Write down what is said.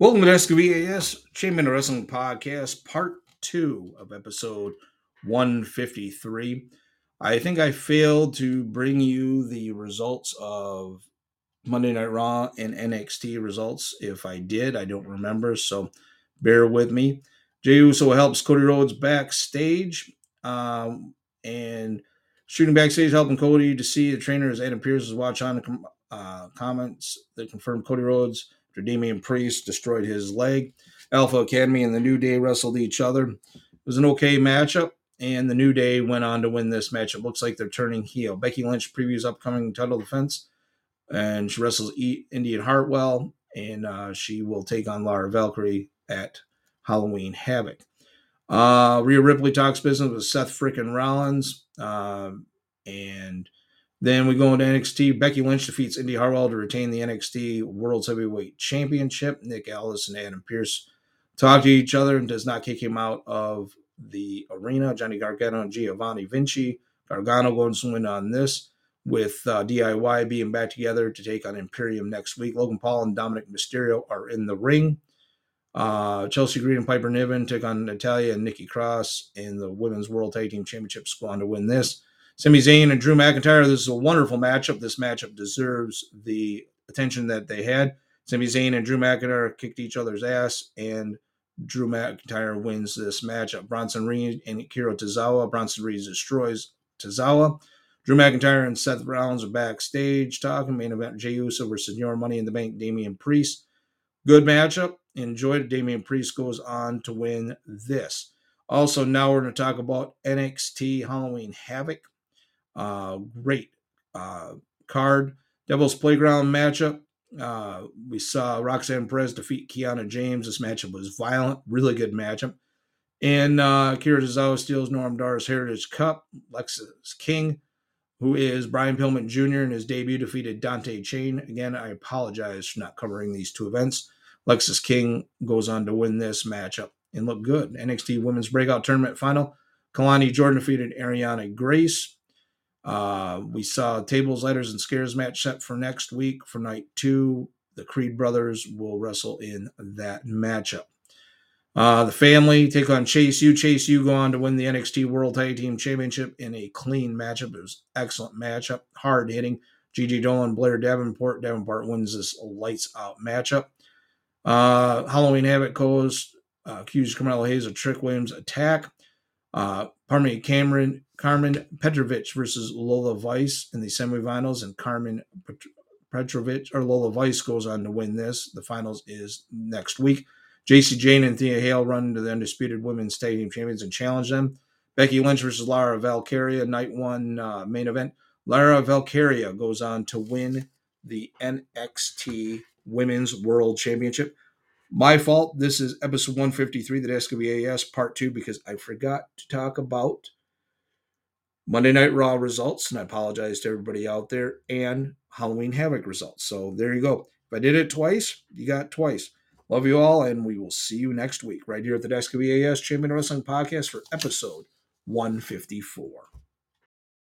Welcome to the SQVAS Champion Wrestling Podcast, part two of episode 153. I think I failed to bring you the results of Monday Night Raw and NXT results. If I did, I don't remember, so bear with me. Jey Uso helps Cody Rhodes backstage, um, and shooting backstage, helping Cody to see the trainer as Adam Pearce is watch on uh, comments that confirmed Cody Rhodes after Priest destroyed his leg. Alpha Academy and the New Day wrestled each other. It was an okay matchup, and the New Day went on to win this match. It looks like they're turning heel. Becky Lynch previews upcoming title defense, and she wrestles Indi Hartwell, and uh, she will take on Lyra Valkyria at Halloween Havoc. Uh, Rhea Ripley talks business with Seth frickin' Rollins, uh, and then we go into NXT. Becky Lynch defeats Indi Hartwell to retain the NXT World Heavyweight Championship. Nick Aldis and Adam Pearce talk to each other and does not kick him out of the arena. Johnny Gargano and Giovanni Vinci. Gargano goes to win on this with uh, DIY being back together to take on Imperium next week. Logan Paul and Dominik Mysterio are in the ring. Uh, Chelsea Green and Piper Niven take on Natalya and Nikki Cross in the Women's World Tag Team Championship squad to win this. Sami Zayn and Drew McIntyre. This is a wonderful matchup. This matchup deserves the attention that they had. Sami Zayn and Drew McIntyre kicked each other's ass, and Drew McIntyre wins this matchup. Bronson Reed and Akira Tozawa. Bronson Reed destroys Tozawa. Drew McIntyre and Seth Rollins are backstage talking. Main event Jey Uso versus Your Money in the Bank Damian Priest. Good matchup. Enjoyed. Damian Priest goes on to win this. Also, now we're going to talk about NXT Halloween Havoc. Uh, great uh, card. Devil's Playground matchup. Uh, we saw Roxanne Perez defeat Kiana James. This matchup was violent, really good matchup. And uh, Kira Tozawa steals Noam Dar's Heritage Cup. Lexis King, who is Brian Pillman Jr. in his debut, defeated Dante Chen. Again, I apologize for not covering these two events. Lexis King goes on to win this matchup and look good. NXT Women's Breakout Tournament Final. Kelani Jordan defeated Arianna Grace. Uh, we saw tables, ladders, and scares match set for next week for night two. The Creed brothers will wrestle in that matchup. Uh, the family take on Chase U. Chase U go on to win the NXT World Tag Team Championship in a clean matchup. It was excellent matchup, hard hitting. Gigi Dolan, Blair Davenport. Davenport wins this lights out matchup. Uh, Halloween Havoc goes uh, accused Carmelo Hayes of Trick Williams attack. Uh, pardon me, Cameron Carmen Petrovic versus Lola Vice in the semifinals, and Carmen Petrovic or Lola Vice goes on to win this. The finals is next week. Jacy Jayne and Thea Hail run into the undisputed women's tag team champions and challenge them. Becky Lynch versus Lyra Valkyria, night one uh, main event. Lyra Valkyria goes on to win the NXT Women's World Championship. My fault. This is episode 153, the SWAS part two, because I forgot to talk about Monday Night Raw results, and I apologize to everybody out there, and Halloween Havoc results. So there you go. If I did it twice, you got twice. Love you all, and we will see you next week right here at the WAS Champion Wrestling Podcast for episode 154.